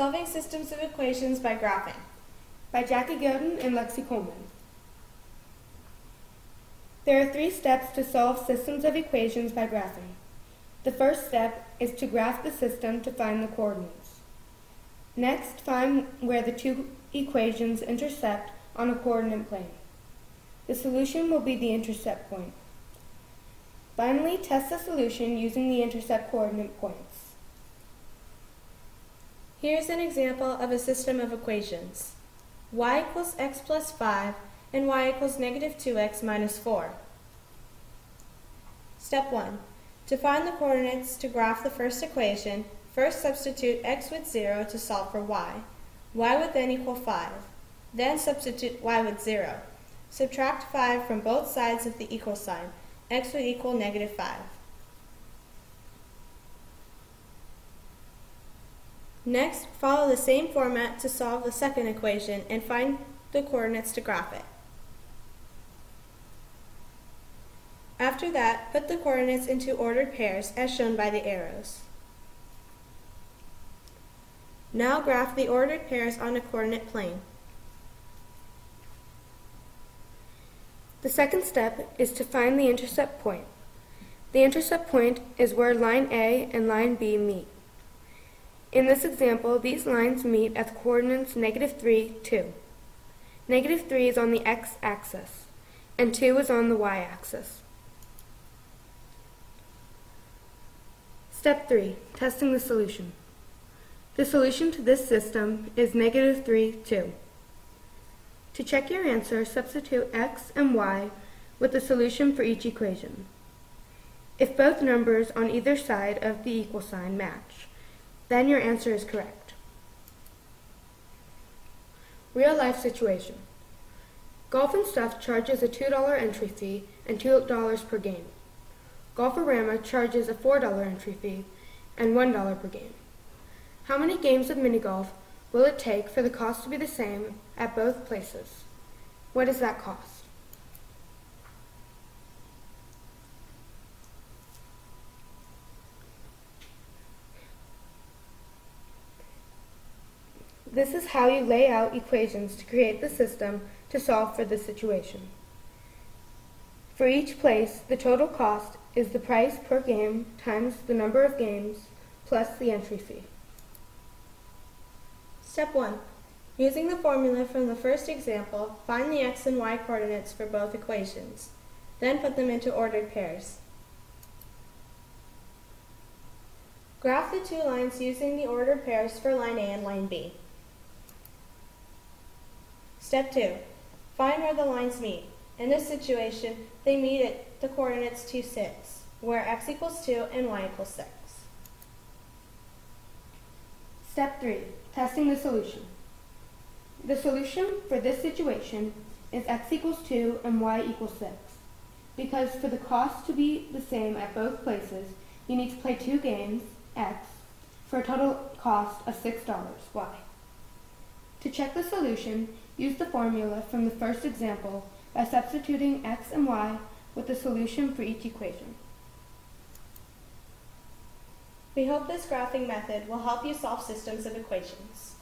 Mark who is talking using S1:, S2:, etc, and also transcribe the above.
S1: Solving systems of equations by graphing.
S2: by Jackie Godin and Lexi Coleman. There are three steps to solve systems of equations by graphing. The first step is to graph the system to find the coordinates. Next, find where the two equations intersect on a coordinate plane. The solution will be the intercept point. Finally, test the solution using the intercept coordinate points.
S1: Here's an example of a system of equations. y equals x plus 5 and y equals negative 2x minus 4. Step 1. To find the coordinates to graph the first equation, first substitute x with 0 to solve for y. y would then equal 5. Then substitute y with 0. Subtract 5 from both sides of the equal sign. x would equal negative 5. Next, follow the same format to solve the second equation and find the coordinates to graph it. After that, put the coordinates into ordered pairs as shown by the arrows. Now graph the ordered pairs on a coordinate plane.
S2: The second step is to find the intercept point. The intercept point is where line A and line B meet. In this example, these lines meet at coordinates negative 3, 2. Negative 3 is on the x-axis, and 2 is on the y-axis. Step 3. Testing the solution. The solution to this system is negative 3, 2. To check your answer, substitute x and y with the solution for each equation. If both numbers on either side of the equal sign match, then your answer is correct. Real life situation. Golf and Stuff charges a $2 entry fee and $2 per game. Golfarama charges a $4 entry fee and $1 per game. How many games of mini golf will it take for the cost to be the same at both places? What is that cost? This is how you lay out equations to create the system to solve for the situation. For each place, the total cost is the price per game times the number of games plus the entry fee.
S1: Step 1. Using the formula from the first example, find the x and y coordinates for both equations. Then put them into ordered pairs. Graph the two lines using the ordered pairs for line A and line B. Step 2. Find where the lines meet. In this situation, they meet at the coordinates 2, 6, where x equals 2 and y equals 6.
S2: Step 3. Testing the solution. The solution for this situation is x equals 2 and y equals 6. Because for the cost to be the same at both places, you need to play two games, x, for a total cost of $6, y. To check the solution, use the formula from the first example by substituting x and y with the solution for each equation.
S1: We hope this graphing method will help you solve systems of equations.